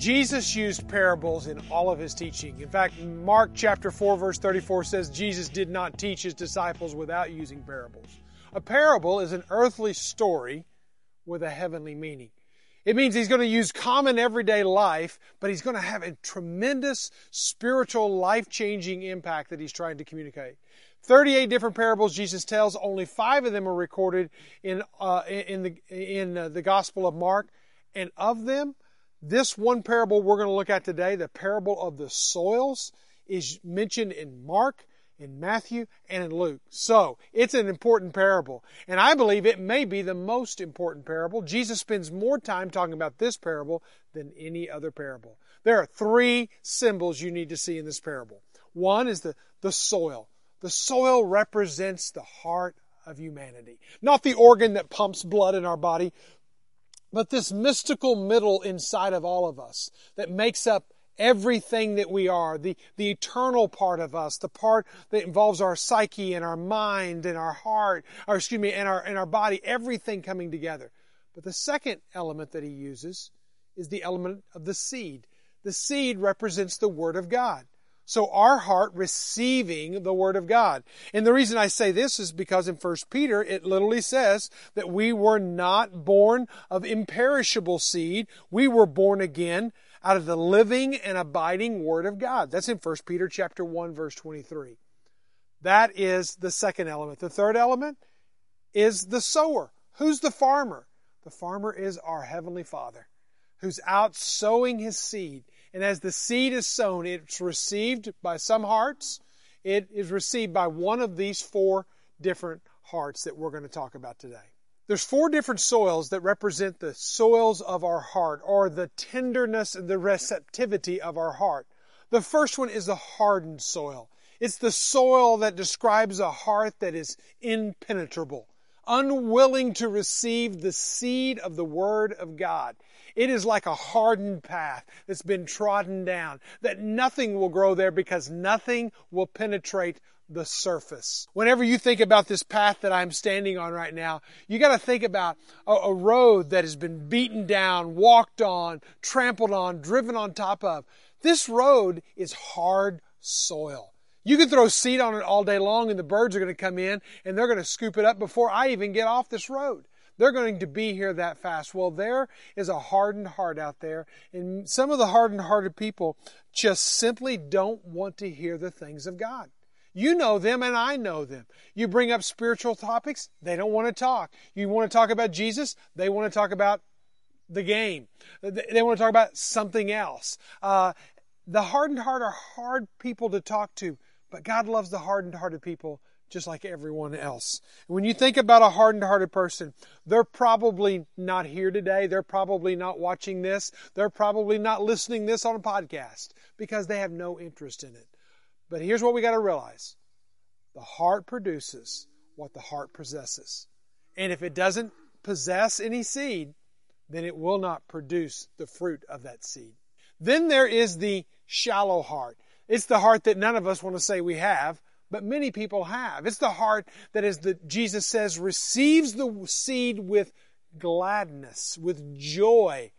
Jesus used parables in all of his teaching. In fact, Mark chapter 4 verse 34 says Jesus did not teach his disciples without using parables. A parable is an earthly story with a heavenly meaning. It means he's going to use common everyday life, but he's going to have a tremendous spiritual, life-changing impact that he's trying to communicate. 38 different parables Jesus tells, only five of them are recorded in, uh, in, the, in uh, the Gospel of Mark. And of them, this one parable we're going to look at today, the parable of the soils, is mentioned in Mark, in Matthew, and in Luke. So, it's an important parable. And I believe it may be the most important parable. Jesus spends more time talking about this parable than any other parable. There are three symbols you need to see in this parable. One is the, the soil. The soil represents the heart of humanity. Not the organ that pumps blood in our body, but this mystical middle inside of all of us that makes up everything that we are, the, the eternal part of us, the part that involves our psyche and our mind and our heart, or excuse me, and our, and our body, everything coming together. But the second element that he uses is the element of the seed. The seed represents the Word of God. So our heart receiving the Word of God. And the reason I say this is because in 1 Peter it literally says that we were not born of imperishable seed. We were born again out of the living and abiding Word of God. That's in 1 Peter chapter 1 verse 23. That is the second element. The third element is the sower. Who's the farmer? The farmer is our Heavenly Father who's out sowing his seed and as the seed is sown, it's received by some hearts. It is received by one of these four different hearts that we're going to talk about today. There's four different soils that represent the soils of our heart or the tenderness and the receptivity of our heart. The first one is the hardened soil. It's the soil that describes a heart that is impenetrable, unwilling to receive the seed of the Word of God. It is like a hardened path that's been trodden down, that nothing will grow there because nothing will penetrate the surface. Whenever you think about this path that I'm standing on right now, you got to think about a, a, road that has been beaten down, walked on, trampled on, driven on top of. This road is hard soil. You can throw seed on it all day long and the birds are going to come in and they're going to scoop it up before I even get off this road. They're going to be here that fast. Well, there is a hardened heart out there, and some of the hardened hearted people just simply don't want to hear the things of God. You know them and I know them. You bring up spiritual topics, they don't want to talk. You want to talk about Jesus, they want to talk about the game. They want to talk about something else. Uh, the hardened heart are hard people to talk to, but God loves the hardened hearted people just like everyone else. When you think about a hardened hearted person, they're probably not here today. They're probably not watching this. They're probably not listening this on a podcast because they have no interest in it. But here's what we got to realize. The heart produces what the heart possesses. And if it doesn't possess any seed, then it will not produce the fruit of that seed. Then there is the shallow heart. It's the heart that none of us want to say we have, but many people have. It's the heart that is the, Jesus says, receives the seed with gladness, with joy.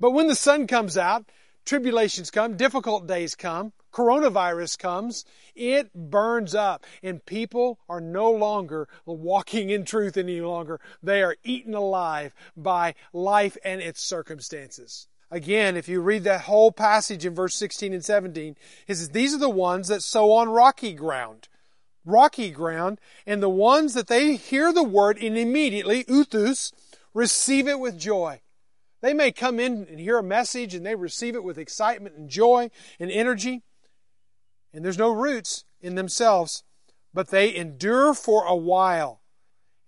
But when the sun comes out, tribulations come, difficult days come, coronavirus comes, it burns up and people are no longer walking in truth any longer. They are eaten alive by life and its circumstances. Again, if you read that whole passage in verse 16 and 17, it says, These are the ones that sow on rocky ground. Rocky ground, and the ones that they hear the word and immediately, uthus, receive it with joy. They may come in and hear a message and they receive it with excitement and joy and energy, and there's no roots in themselves, but they endure for a while.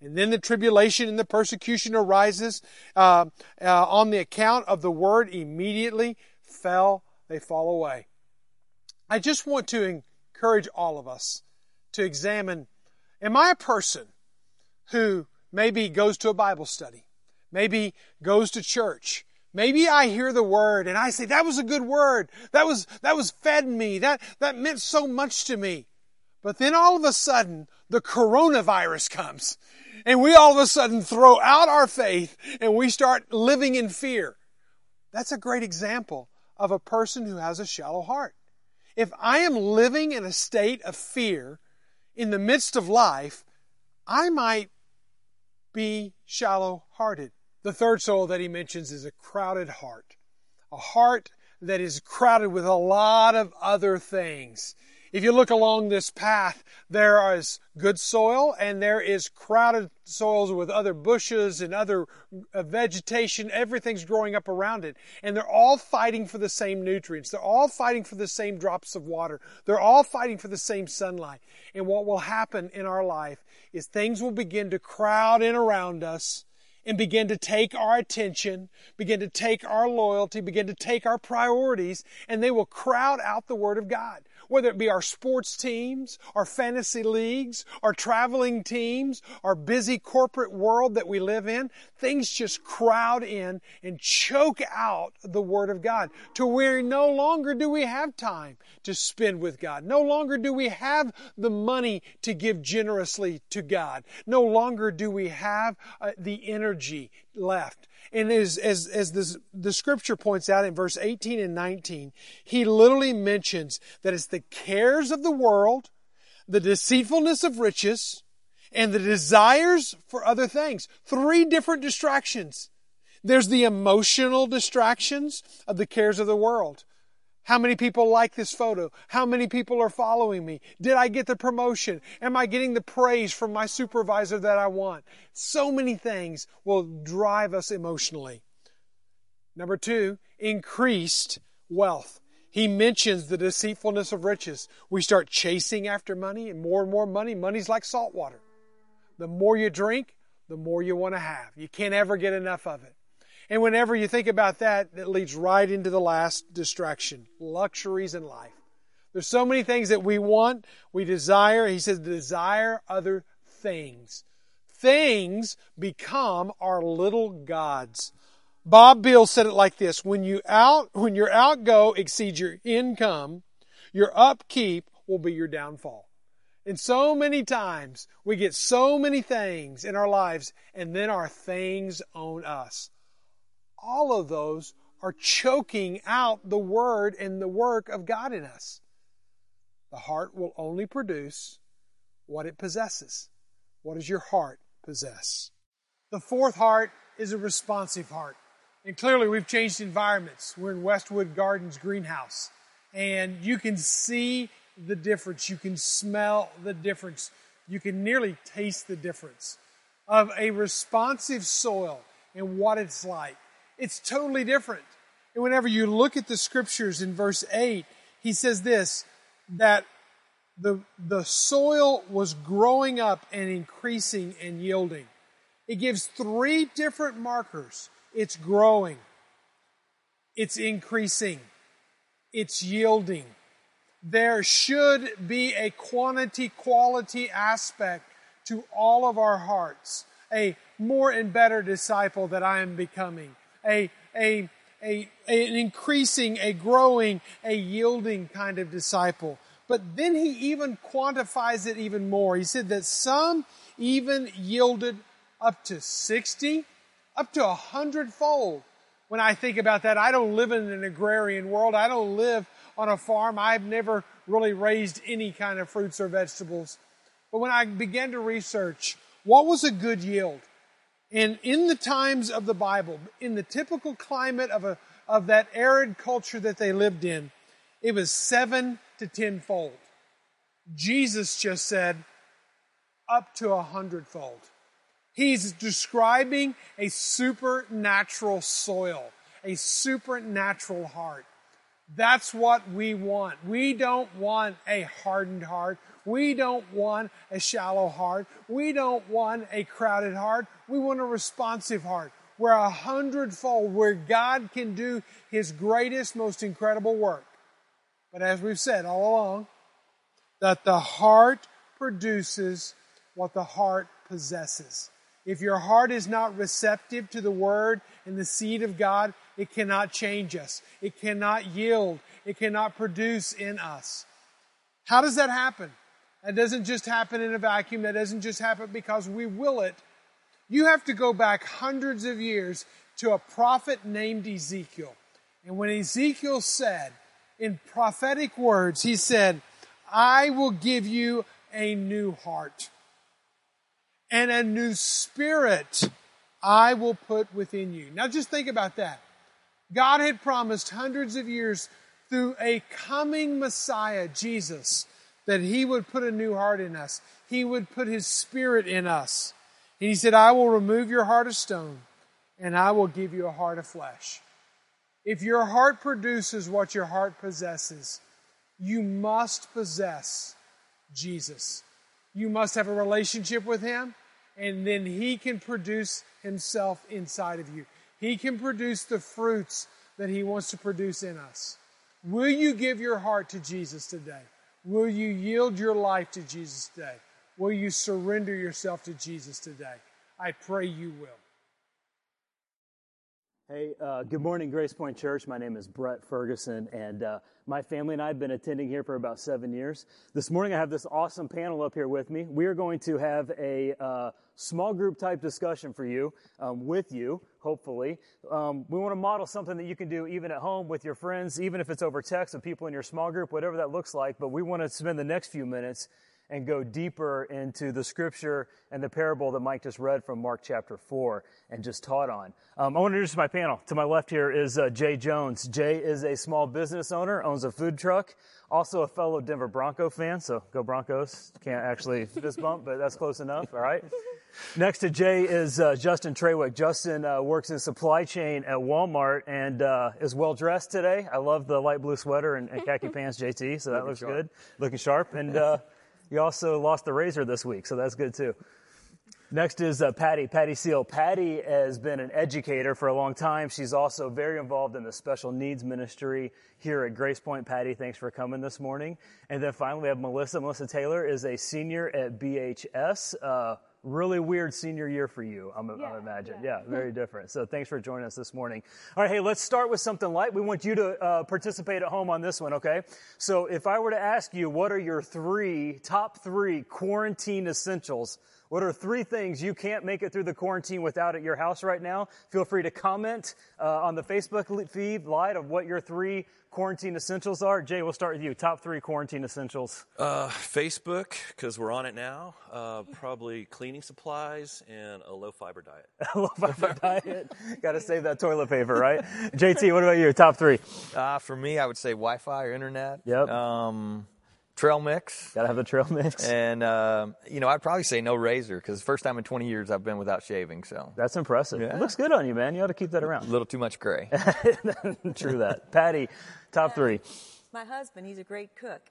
And then the tribulation and the persecution arises uh, uh, on the account of the word immediately fell, they fall away. I just want to encourage all of us to examine, am I a person who maybe goes to a Bible study, maybe goes to church, Maybe I hear the word and I say, that was a good word. That was, that was fed me. That, that meant so much to me. But then all of a sudden, the coronavirus comes and we all of a sudden throw out our faith and we start living in fear. That's a great example of a person who has a shallow heart. If I am living in a state of fear in the midst of life, I might be shallow hearted. The third soul that he mentions is a crowded heart. A heart that is crowded with a lot of other things. If you look along this path, there is good soil and there is crowded soils with other bushes and other uh, vegetation. Everything's growing up around it. And they're all fighting for the same nutrients. They're all fighting for the same drops of water. They're all fighting for the same sunlight. And what will happen in our life is things will begin to crowd in around us and begin to take our attention, begin to take our loyalty, begin to take our priorities, and they will crowd out the Word of God. Whether it be our sports teams, our fantasy leagues, our traveling teams, our busy corporate world that we live in, things just crowd in and choke out the Word of God to where no longer do we have time to spend with God. No longer do we have the money to give generously to God. No longer do we have uh, the energy left. And as, as, as this, the scripture points out in verse 18 and 19, he literally mentions that it's the cares of the world, the deceitfulness of riches, and the desires for other things. Three different distractions. There's the emotional distractions of the cares of the world. How many people like this photo? How many people are following me? Did I get the promotion? Am I getting the praise from my supervisor that I want? So many things will drive us emotionally. Number two, increased wealth. He mentions the deceitfulness of riches. We start chasing after money and more and more money. Money's like salt water. The more you drink, the more you want to have. You can't ever get enough of it. And whenever you think about that, it leads right into the last distraction luxuries in life. There's so many things that we want, we desire. He says, desire other things. Things become our little gods. Bob Bill said it like this when you out when your outgo exceeds your income, your upkeep will be your downfall. And so many times we get so many things in our lives and then our things own us all of those are choking out the word and the work of God in us. The heart will only produce what it possesses. What does your heart possess? The fourth heart is a responsive heart. And clearly, we've changed environments. We're in Westwood Gardens greenhouse, and you can see the difference. You can smell the difference. You can nearly taste the difference of a responsive soil and what it's like. It's totally different. And whenever you look at the scriptures in verse 8, he says this that the, the soil was growing up and increasing and yielding. It gives three different markers it's growing, it's increasing, it's yielding. There should be a quantity quality aspect to all of our hearts, a more and better disciple that I am becoming a, a, a, an increasing, a growing, a yielding kind of disciple. But then he even quantifies it even more. He said that some even yielded up to 60, up to a hundredfold. When I think about that, I don't live in an agrarian world. I don't live on a farm. I've never really raised any kind of fruits or vegetables. But when I began to research what was a good yield, and in the times of the Bible, in the typical climate of, a, of that arid culture that they lived in, it was seven to tenfold. Jesus just said up to a hundredfold. He's describing a supernatural soil, a supernatural heart. That's what we want. We don't want a hardened heart. We don't want a shallow heart. We don't want a crowded heart. We want a responsive heart where a hundredfold, where God can do His greatest, most incredible work. But as we've said all along, that the heart produces what the heart possesses. If your heart is not receptive to the Word and the seed of God, it cannot change us. It cannot yield. It cannot produce in us. How does that happen? That doesn't just happen in a vacuum. That doesn't just happen because we will it. You have to go back hundreds of years to a prophet named Ezekiel. And when Ezekiel said, in prophetic words, he said, I will give you a new heart and a new spirit I will put within you. Now just think about that. God had promised hundreds of years through a coming Messiah, Jesus, that He would put a new heart in us. He would put His Spirit in us. And He said, I will remove your heart of stone and I will give you a heart of flesh. If your heart produces what your heart possesses, you must possess Jesus. You must have a relationship with Him, and then He can produce Himself inside of you. He can produce the fruits that He wants to produce in us. Will you give your heart to Jesus today? Will you yield your life to Jesus today? Will you surrender yourself to Jesus today? I pray you will. Hey, uh, good morning, Grace Point Church. My name is Brett Ferguson, and uh, my family and I have been attending here for about seven years. This morning, I have this awesome panel up here with me. We are going to have a uh, small group type discussion for you, um, with you, hopefully. Um, we want to model something that you can do even at home with your friends, even if it's over text with people in your small group, whatever that looks like. But we want to spend the next few minutes and go deeper into the scripture and the parable that Mike just read from Mark chapter 4 and just taught on. Um, I want to introduce my panel. To my left here is uh, Jay Jones. Jay is a small business owner, owns a food truck, also a fellow Denver Bronco fan, so go Broncos. Can't actually fist bump, but that's close enough, all right? Next to Jay is uh, Justin Trawick. Justin uh, works in supply chain at Walmart and uh, is well dressed today. I love the light blue sweater and, and khaki pants, JT, so that Looking looks sharp. good. Looking sharp. And uh, you also lost the razor this week, so that's good too. Next is uh, Patty, Patty Seal. Patty has been an educator for a long time. She's also very involved in the special needs ministry here at Grace Point. Patty, thanks for coming this morning. And then finally, we have Melissa. Melissa Taylor is a senior at BHS. Uh, really weird senior year for you, I'm, yeah, I imagine. Yeah. yeah. very different. So thanks for joining us this morning. All right, hey, let's start with something light. We want you to uh, participate at home on this one, okay? So if I were to ask you, what are your three, top three quarantine essentials? What are three things you can't make it through the quarantine without at your house right now? Feel free to comment uh, on the Facebook feed live of what your three quarantine essentials are. Jay, we'll start with you. Top three quarantine essentials. Uh, Facebook, because we're on it now. Uh, probably cleaning supplies and a low fiber diet. low fiber diet. Got to save that toilet paper, right? JT, what about you? Top three. Uh, for me, I would say Wi-Fi or internet. Yep. Um, trail mix. Gotta have the trail mix. And, uh, you know, I'd probably say no razor because first time in 20 years I've been without shaving. So that's impressive. Yeah. It looks good on you, man. You ought to keep that around. A little too much gray. True that. Patty, top three. My husband, he's a great cook.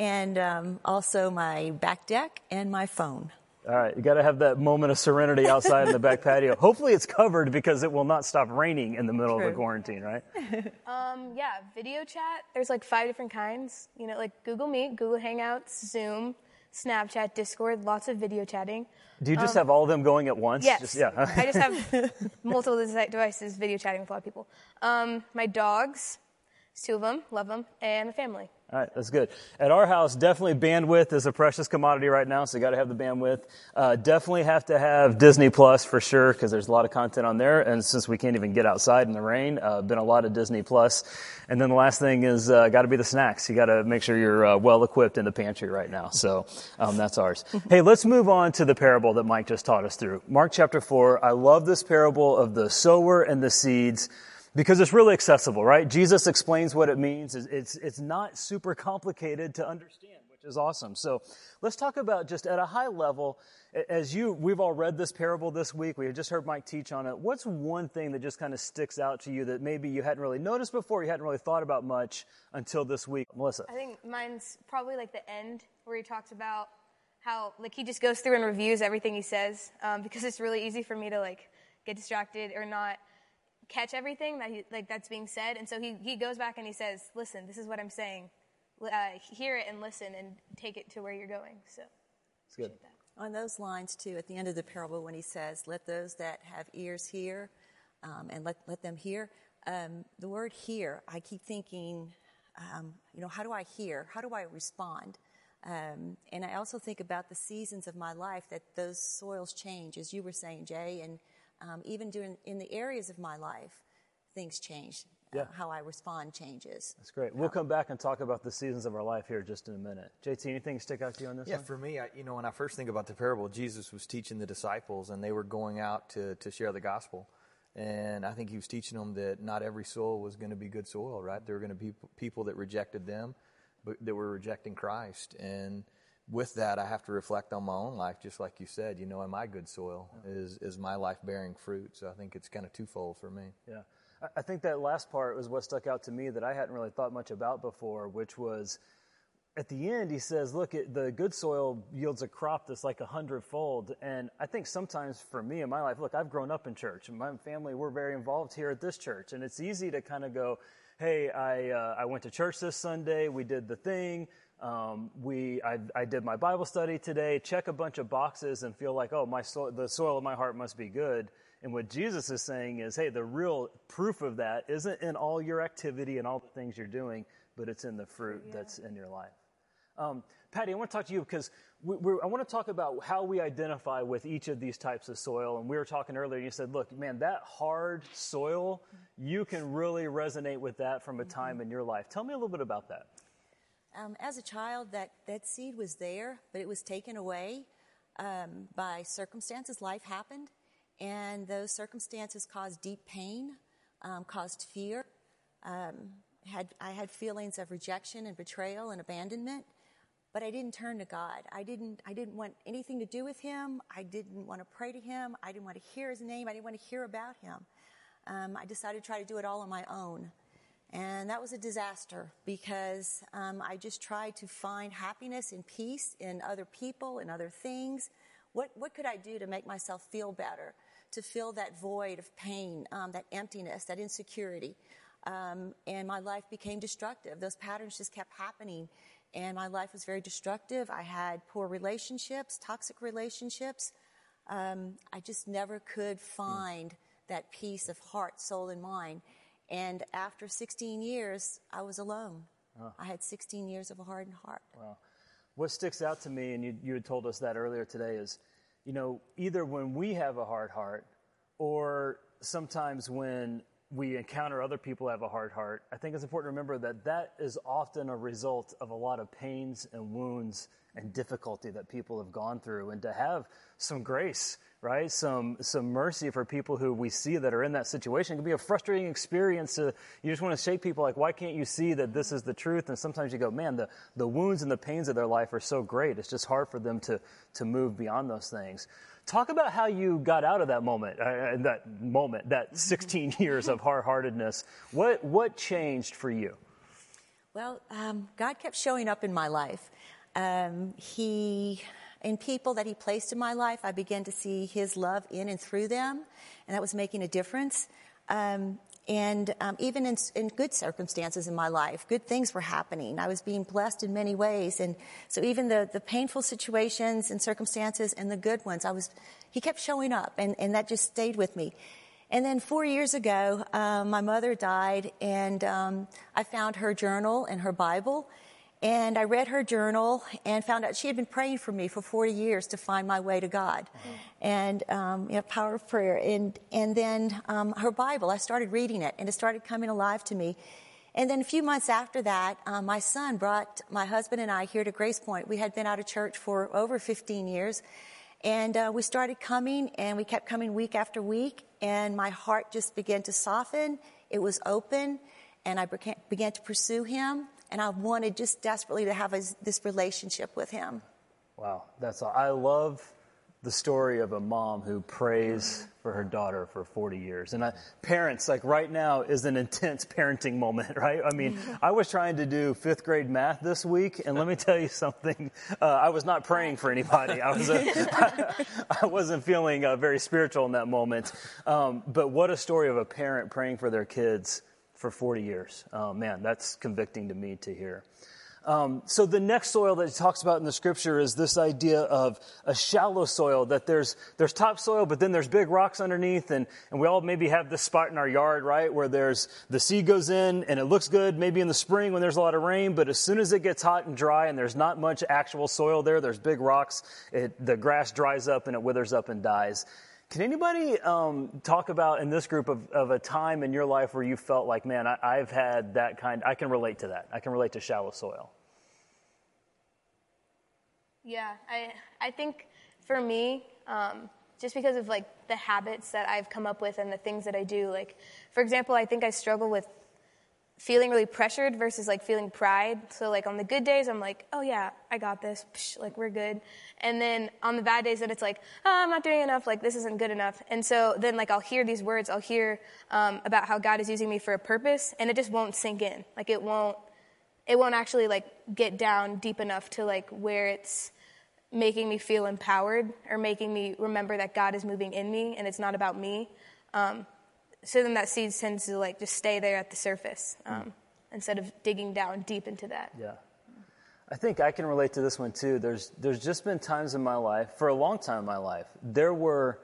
And um, also my back deck and my phone. All right, you got to have that moment of serenity outside in the back patio. Hopefully, it's covered because it will not stop raining in the middle True. of the quarantine, right? um, yeah, video chat. There's like five different kinds. You know, like Google Meet, Google Hangouts, Zoom, Snapchat, Discord. Lots of video chatting. Do you just um, have all of them going at once? Yes. Just, yeah. I just have multiple devices video chatting with a lot of people. Um, my dogs, two of them, love them, and the family. All right, that's good. At our house, definitely bandwidth is a precious commodity right now, so you got to have the bandwidth. Uh, definitely have to have Disney Plus for sure because there's a lot of content on there, and since we can't even get outside in the rain, uh, been a lot of Disney Plus. And then the last thing is uh, got to be the snacks. You got to make sure you're uh, well equipped in the pantry right now. So um, that's ours. hey, let's move on to the parable that Mike just taught us through. Mark chapter four. I love this parable of the sower and the seeds because it's really accessible, right? Jesus explains what it means. It's, it's not super complicated to understand, which is awesome. So let's talk about just at a high level, as you, we've all read this parable this week. We just heard Mike teach on it. What's one thing that just kind of sticks out to you that maybe you hadn't really noticed before, you hadn't really thought about much until this week? Melissa. I think mine's probably like the end where he talks about how, like, he just goes through and reviews everything he says, um, because it's really easy for me to, like, get distracted or not catch everything that he, like that's being said. And so he, he goes back and he says, listen, this is what I'm saying. Uh, hear it and listen and take it to where you're going. So, it's good. That. On those lines, too, at the end of the parable, when he says, let those that have ears hear um, and let, let them hear, um, the word hear, I keep thinking, um, you know, how do I hear? How do I respond? Um, and I also think about the seasons of my life that those soils change, as you were saying, Jay, and um, even during in the areas of my life, things change. uh, Yeah. how I respond changes. That's great. We'll come back and talk about the seasons of our life here just in a minute. JT, anything stick out to you on this Yeah, one? for me, I, you know, when I first think about the parable, Jesus was teaching the disciples, and they were going out to, to share the gospel. And I think he was teaching them that not every soil was going to be good soil, right? There were going to be people that rejected them, but that were rejecting Christ. And with that, I have to reflect on my own life, just like you said. You know, am I good soil? Is is my life bearing fruit? So I think it's kind of twofold for me. Yeah. I- I think that last part was what stuck out to me that I hadn't really thought much about before, which was at the end, he says, Look, it, the good soil yields a crop that's like a hundredfold. And I think sometimes for me in my life, look, I've grown up in church, and my family, we're very involved here at this church. And it's easy to kind of go, Hey, I, uh, I went to church this Sunday, we did the thing. Um, we, I, I did my Bible study today, check a bunch of boxes and feel like, oh, my soil, the soil of my heart must be good. And what Jesus is saying is, hey, the real proof of that isn't in all your activity and all the things you're doing, but it's in the fruit that's in your life. Um, Patty, I want to talk to you because we, I want to talk about how we identify with each of these types of soil. And we were talking earlier, and you said, look, man, that hard soil, you can really resonate with that from a time in your life. Tell me a little bit about that. Um, as a child, that, that seed was there, but it was taken away um, by circumstances. Life happened, and those circumstances caused deep pain, um, caused fear. Um, had I had feelings of rejection and betrayal and abandonment, but I didn't turn to God. I didn't. I didn't want anything to do with Him. I didn't want to pray to Him. I didn't want to hear His name. I didn't want to hear about Him. Um, I decided to try to do it all on my own. And that was a disaster because um, I just tried to find happiness and peace in other people and other things. What, what could I do to make myself feel better? To fill that void of pain, um, that emptiness, that insecurity. Um, and my life became destructive. Those patterns just kept happening. And my life was very destructive. I had poor relationships, toxic relationships. Um, I just never could find that peace of heart, soul, and mind. And after 16 years, I was alone. I had 16 years of a hardened heart. What sticks out to me, and you, you had told us that earlier today, is, you know, either when we have a hard heart or sometimes when we encounter other people who have a hard heart, I think it's important to remember that that is often a result of a lot of pains and wounds and difficulty that people have gone through. And to have some grace, right? Some, some mercy for people who we see that are in that situation It can be a frustrating experience. To, you just want to shake people like, why can't you see that this is the truth? And sometimes you go, man, the, the wounds and the pains of their life are so great. It's just hard for them to, to move beyond those things. Talk about how you got out of that moment, uh, that moment, that 16 years of hard-heartedness. What, what changed for you? Well, um, God kept showing up in my life. Um, he, in people that He placed in my life, I began to see His love in and through them, and that was making a difference. Um, and um, even in, in good circumstances in my life, good things were happening. I was being blessed in many ways, and so even the the painful situations and circumstances and the good ones, I was. He kept showing up, and and that just stayed with me. And then four years ago, um, my mother died, and um, I found her journal and her Bible. And I read her journal and found out she had been praying for me for 40 years to find my way to God. And, um, you know, power of prayer. And, and then um, her Bible, I started reading it, and it started coming alive to me. And then a few months after that, um, my son brought my husband and I here to Grace Point. We had been out of church for over 15 years. And uh, we started coming, and we kept coming week after week, and my heart just began to soften. It was open, and I began to pursue him, and I wanted just desperately to have a, this relationship with him. Wow, that's all. I love the story of a mom who prays for her daughter for 40 years. And I, parents, like right now is an intense parenting moment, right? I mean, I was trying to do fifth grade math this week, and let me tell you something. Uh, I was not praying for anybody. I, was a, I wasn't feeling uh, very spiritual in that moment. Um, but what a story of a parent praying for their kids for 40 years. Oh, man, that's convicting to me to hear. Um, so the next soil that he talks about in the scripture is this idea of a shallow soil that there's there's topsoil but then there's big rocks underneath and, and we all maybe have this spot in our yard right where there's the seed goes in and it looks good maybe in the spring when there's a lot of rain but as soon as it gets hot and dry and there's not much actual soil there there's big rocks it, the grass dries up and it withers up and dies Can anybody um, talk about in this group of, of a time in your life where you felt like, man, I, I've had that kind, I can relate to that. I can relate to shallow soil. Yeah, I I think for me, um, just because of like the habits that I've come up with and the things that I do, like for example, I think I struggle with feeling really pressured versus like feeling pride. So like on the good days, I'm like, oh yeah, I got this, Psh, like we're good. And then on the bad days, that it's like, oh, I'm not doing enough, like this isn't good enough. And so then like I'll hear these words, I'll hear um, about how God is using me for a purpose, and it just won't sink in. Like it won't, it won't actually like get down deep enough to like where it's making me feel empowered or making me remember that God is moving in me and it's not about me. Um, so then that seed tends to like just stay there at the surface um, mm. instead of digging down deep into that. Yeah. I think I can relate to this one too. There's there's just been times in my life, for a long time in my life, there were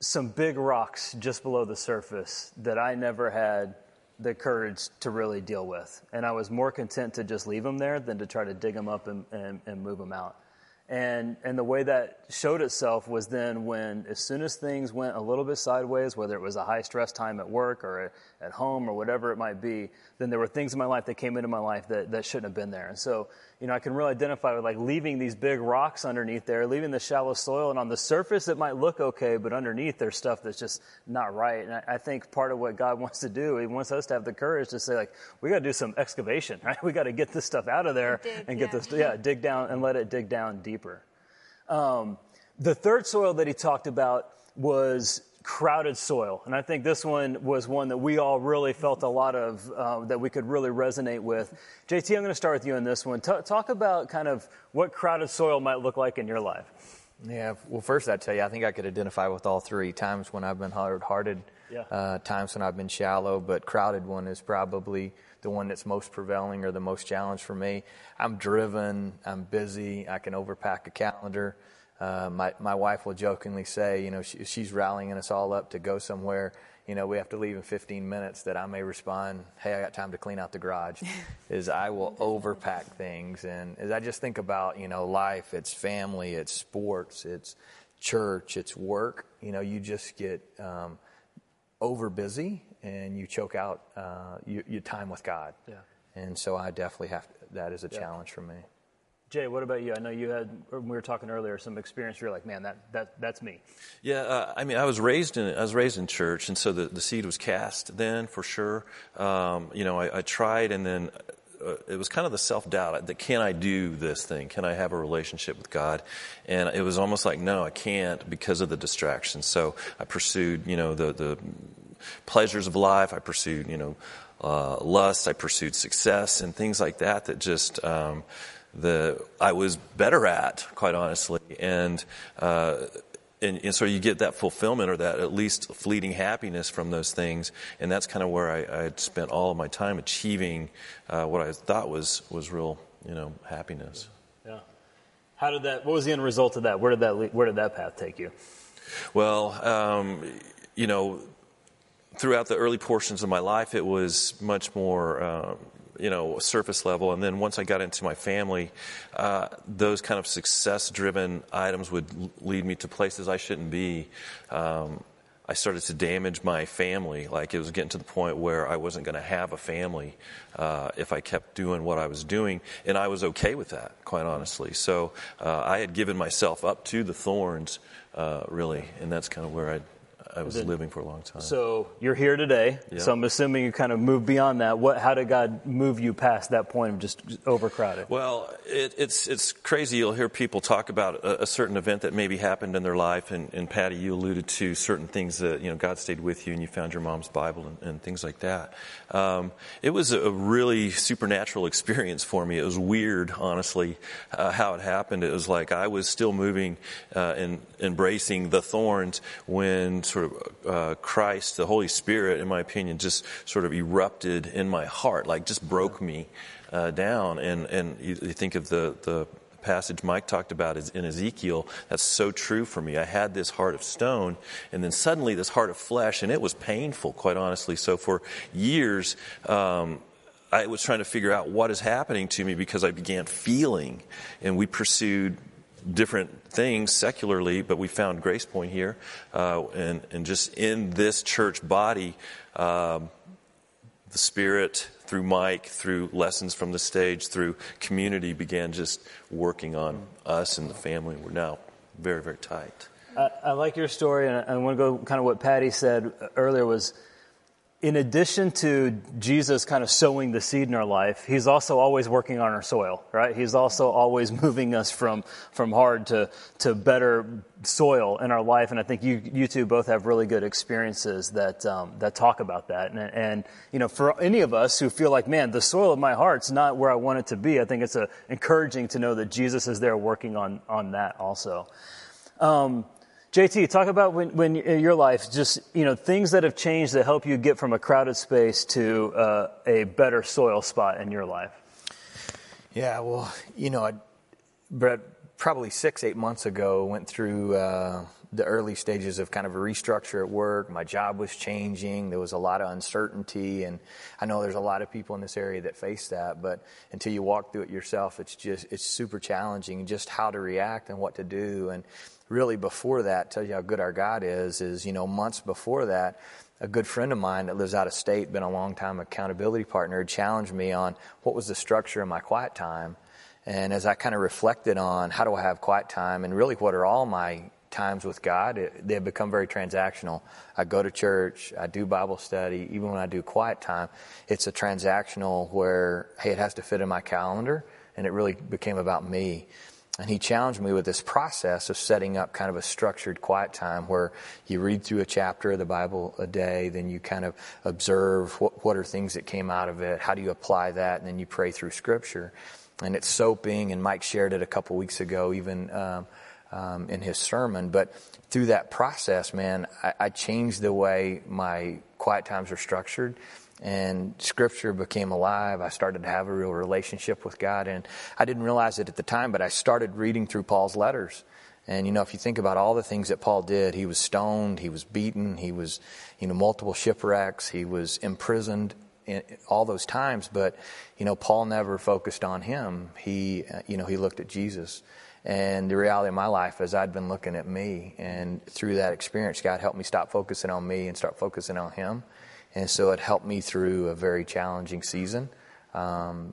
some big rocks just below the surface that I never had the courage to really deal with. And I was more content to just leave them there than to try to dig them up and, and, and move them out. And, and the way that showed itself was then when, as soon as things went a little bit sideways, whether it was a high stress time at work or at home or whatever it might be, then there were things in my life that came into my life that, that shouldn't have been there. And so, you know, I can really identify with like leaving these big rocks underneath there, leaving the shallow soil, and on the surface it might look okay, but underneath there's stuff that's just not right. And I, I think part of what God wants to do, He wants us to have the courage to say, like, we got to do some excavation, right? We got to get this stuff out of there dig, and get yeah. this, yeah, dig down and let it dig down deeper. Um, the third soil that he talked about was crowded soil. And I think this one was one that we all really felt a lot of, uh, that we could really resonate with. JT, I'm going to start with you on this one. T- talk about kind of what crowded soil might look like in your life. Yeah, well, first I'd tell you, I think I could identify with all three times when I've been hard hearted, Yeah. uh, times when I've been shallow, but crowded one is probably the one that's most prevailing or the most challenge for me. I'm driven, I'm busy, I can overpack a calendar. Uh, my my wife will jokingly say, you know, she, she's rallying us all up to go somewhere. You know, we have to leave in 15 minutes. That I may respond, "Hey, I got time to clean out the garage." is I will overpack things, and as I just think about, you know, life, it's family, it's sports, it's church, it's work. You know, you just get um, over busy, and you choke out uh, your, your, time with God. Yeah. And so I definitely have to, that is a yeah. challenge for me. Jay, what about you? I know you had, we were talking earlier, some experience. You're like, man, that, that that's me. Yeah, uh, I mean, I was raised in I was raised in church, and so the, the seed was cast then for sure. Um, you know, I, I, tried, and then uh, it was kind of the self doubt that can I do this thing? Can I have a relationship with God? And it was almost like, no, I can't because of the distractions. So I pursued, you know, the the pleasures of life. I pursued, you know, uh, lust. I pursued success and things like that. That just um, the I was better at, quite honestly, and. Uh, and, and, so you get that fulfillment or that at least fleeting happiness from those things, and that's kind of where I, I had spent all of my time achieving uh, what I thought was was real, you know, happiness. Yeah. How did that? What was the end result of that? Where did that Where did that path take you? Well, um, you know, throughout the early portions of my life, it was much more. Um, you know, surface level. And then once I got into my family, uh, those kind of success driven items would lead me to places I shouldn't be. Um, I started to damage my family. Like it was getting to the point where I wasn't going to have a family uh, if I kept doing what I was doing, and I was okay with that, quite honestly. So uh, I had given myself up to the thorns, uh, really, and that's kind of where I I was living for a long time. So you're here today. Yeah. So I'm assuming you kind of moved beyond that. What? How did God move you past that point of just overcrowded? Well, it, it's it's crazy. You'll hear people talk about a, a, certain event that maybe happened in their life, and, and, Patty, you alluded to certain things that you know God stayed with you, and you found your mom's Bible and, and things like that. Um, it was a really supernatural experience for me. It was weird, honestly, uh, how it happened. It was like I was still moving uh, and embracing the thorns when sort of uh, Christ, the Holy Spirit, in my opinion, just sort of erupted in my heart, like just broke me uh, down. And and you, you think of the the passage Mike talked about is in Ezekiel, that's so true for me. I had this heart of stone, and then suddenly this heart of flesh, and it was painful, quite honestly. So for years, um, I was trying to figure out what is happening to me because I began feeling, and we pursued different things secularly, but we found Grace Point here, uh, and and just in this church body, um, the Spirit through Mike, through lessons from the stage, through community, began just working on us and the family. We're now very very tight. I, I like your story, and I, I want to go kind of what Patty said earlier was in addition to Jesus kind of sowing the seed in our life, he's also always working on our soil, right? He's also always moving us from, from hard to, to better soil in our life. And I think you, you two both have really good experiences that, um, that talk about that. And, and, you know, for any of us who feel like, man, the soil of my heart's not where I want it to be, I think it's a, encouraging to know that Jesus is there working on, on that also. Um, JT, talk about when, when in your life, just you know, things that have changed that help you get from a crowded space to uh, a better soil spot in your life. Yeah, well, you know, I, Brett, probably six, eight months ago, went through uh, the early stages of kind of a restructure at work. My job was changing. There was a lot of uncertainty, and I know there's a lot of people in this area that face that. But until you walk through it yourself, it's just it's super challenging, just how to react and what to do. And really before that, tell you how good our God is, is, you know, months before that, a good friend of mine that lives out of state, been a long time accountability partner, challenged me on what was the structure of my quiet time. And as I kind of reflected on how do I have quiet time and really what are all my times with God, it, they have become very transactional. I go to church, I do Bible study, even when I do quiet time, it's a transactional where, hey, it has to fit in my calendar, and it really became about me. And he challenged me with this process of setting up kind of a structured quiet time where you read through a chapter of the Bible a day, then you kind of observe what, what are things that came out of it, how do you apply that, and then you pray through Scripture. And it's soaping, and Mike shared it a couple weeks ago, even um, um, in his sermon. But through that process, man, I, I changed the way my quiet times are structured and scripture became alive. I started to have a real relationship with God. And I didn't realize it at the time, but I started reading through Paul's letters. And you know, if you think about all the things that Paul did, he was stoned, he was beaten, he was, you know, multiple shipwrecks, he was imprisoned in all those times. But, you know, Paul never focused on him. He, uh, you know, he looked at Jesus. And the reality of my life is I'd been looking at me. And through that experience, God helped me stop focusing on me and start focusing on him. And so it helped me through a very challenging season, um,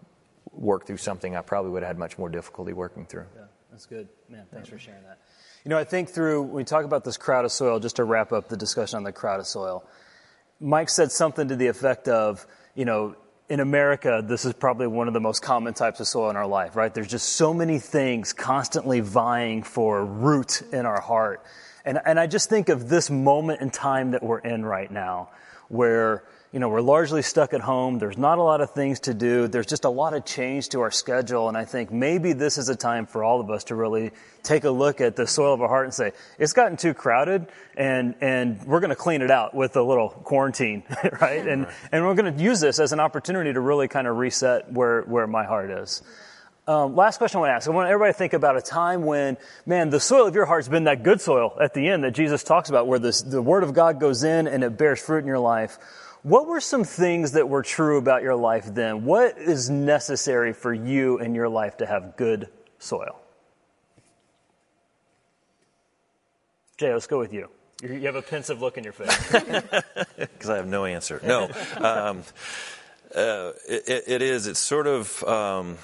work through something I probably would have had much more difficulty working through. Yeah, that's good. Man, thanks for sharing that. You know, I think through, when we talk about this crowd of soil, just to wrap up the discussion on the crowd of soil, Mike said something to the effect of, you know, in America, this is probably one of the most common types of soil in our life, right? There's just so many things constantly vying for root in our heart. And, and I just think of this moment in time that we're in right now where you know we're largely stuck at home. There's not a lot of things to do. There's just a lot of change to our schedule. And i think maybe this is a time for all of us to really take a look at the soil of our heart and say it's gotten too crowded and and we're going to clean it out with a little quarantine right? And and we're going to use this as an opportunity to really kind of reset where where my heart is um, last question I want to ask. I want everybody to think about a time when, man, the soil of your heart's been that good soil at the end that Jesus talks about, where this, the Word of God goes in and it bears fruit in your life. What were some things that were true about your life then? What is necessary for you in your life to have good soil? Jay, let's go with you. You have a pensive look in your face. Because I have no answer. No. Um, uh, it, it is. It's sort of um,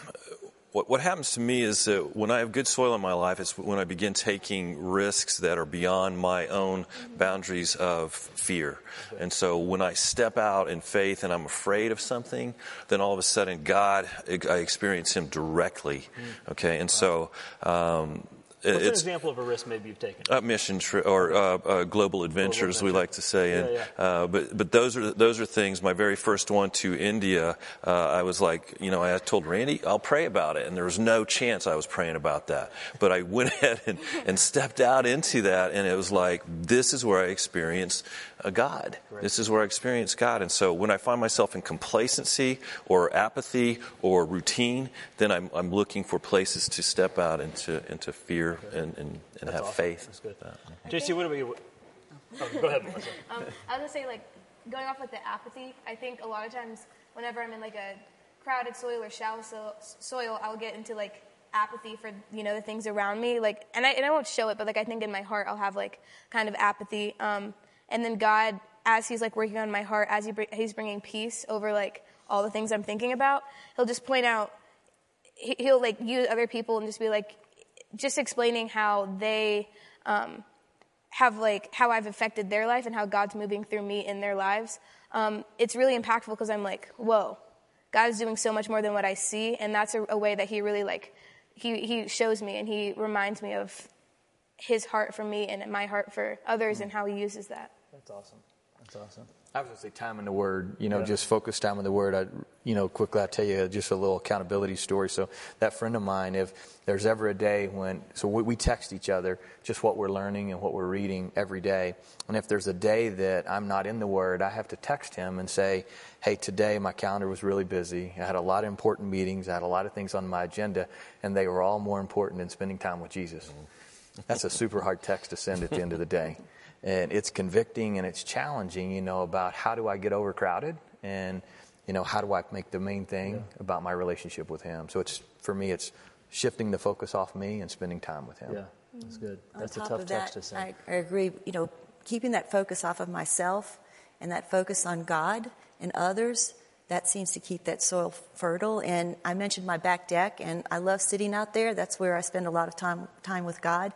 what, what happens to me is that when I have good soil in my life, it's when I begin taking risks that are beyond my own boundaries of fear. And so when I step out in faith and I'm afraid of something, then all of a sudden God, I experience Him directly. Okay, and so um, What's an example of a risk maybe you've taken? Uh, mission tri- or uh, uh, global adventures, global we like to say. And, yeah, yeah. Uh, but but those are those are things. My very first one to India, uh, I was like, you know, I told Randy, I'll pray about it, and there was no chance I was praying about that. But I went ahead and, and stepped out into that, and it was like, this is where I experienced a God. Right. This is where I experience God. And so when I find myself in complacency or apathy or routine, then I'm, I'm looking for places to step out into, into fear and, and, and have awesome. faith. That's good. JC, what about you? Oh, go ahead, um, I was going to say, like, going off with the apathy, I think a lot of times whenever I'm in like a crowded soil or shallow soil, I'll get into like apathy for you know the things around me like and I and I won't show it but like I think in my heart I'll have like kind of apathy um, and then God as he's like working on my heart as he he's bringing peace over like all the things I'm thinking about he'll just point out he'll like use other people and just be like just explaining how they um, have like how I've affected their life and how God's moving through me in their lives um, it's really impactful because I'm like whoa God is doing so much more than what I see and that's a, a way that he really like he, he shows me and he reminds me of his heart for me and my heart for others mm. and how he uses that. That's awesome. That's awesome. I was going to say time in the Word, you know, yeah. just focus time in the Word. I, you know, quickly I'll tell you just a little accountability story. So that friend of mine, if there's ever a day when, so we, we text each other just what we're learning and what we're reading every day. And if there's a day that I'm not in the Word, I have to text him and say, hey, today my calendar was really busy. I had a lot of important meetings. I had a lot of things on my agenda, and they were all more important than spending time with Jesus. Mm-hmm. That's a super hard text to send at the end of the day and it's convicting and it's challenging, you know, about how do I get overcrowded and, you know, how do I make the main thing yeah. about my relationship with Him. So it's, for me, it's shifting the focus off me and spending time with Him. Yeah, that's good. That's On a tough text to say. I, I agree. You know, keeping that focus off of myself and that focus on God and others, that seems to keep that soil fertile. And I mentioned my back deck, and I love sitting out there. That's where I spend a lot of time time with God,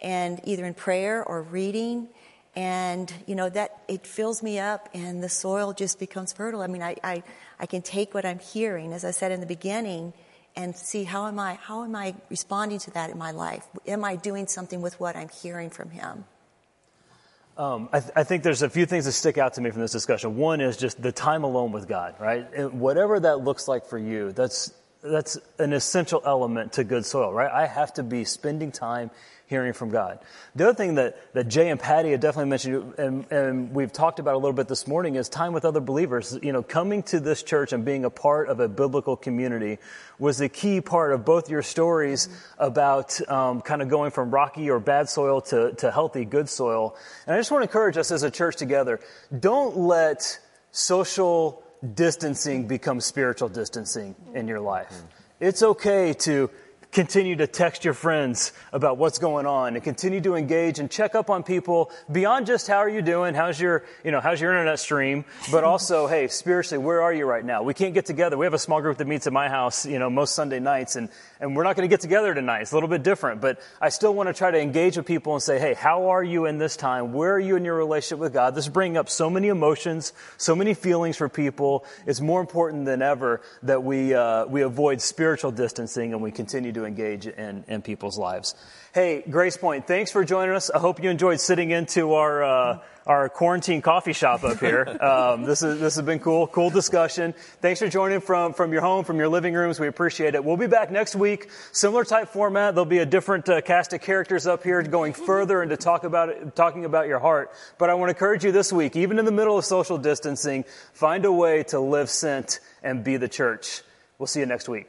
and either in prayer or reading and you know that it fills me up and the soil just becomes fertile i mean I, I, I can take what i'm hearing as i said in the beginning and see how am i how am i responding to that in my life am i doing something with what i'm hearing from him um, I, th- I, think there's a few things that stick out to me from this discussion. One is just the time alone with God, right? And whatever that looks like for you, that's that's an essential element to good soil, right? I have to be spending time hearing from God. The other thing that, that Jay and Patty have definitely mentioned, and, and we've talked about a little bit this morning, is time with other believers. You know, coming to this church and being a part of a biblical community was a key part of both your stories about um, kind of going from rocky or bad soil to, to healthy, good soil. And I just want to encourage us as a church together don't let social distancing becomes spiritual distancing in your life. It's okay to continue to text your friends about what's going on and continue to engage and check up on people beyond just how are you doing how's your you know how's your internet stream but also hey spiritually where are you right now we can't get together we have a small group that meets at my house you know most sunday nights and and we're not going to get together tonight. It's a little bit different but i still want to try to engage with people and say hey how are you in this time? Where are you in your relationship with god? This is bringing up so many emotions so many feelings for people. It's more important than ever that we uh, we avoid spiritual distancing and we continue to engage in, in people's lives. Hey, Grace Point, thanks for joining us. I hope you enjoyed sitting into our, uh, our quarantine coffee shop up here. Um, this, is, this has been cool, cool discussion. Thanks for joining from, from your home, from your living rooms. We appreciate it. We'll be back next week. Similar type format. There'll be a different uh, cast of characters up here going further into talk about it, talking about your heart. But I want to encourage you this week, even in the middle of social distancing, find a way to live sent and be the church. We'll see you next week.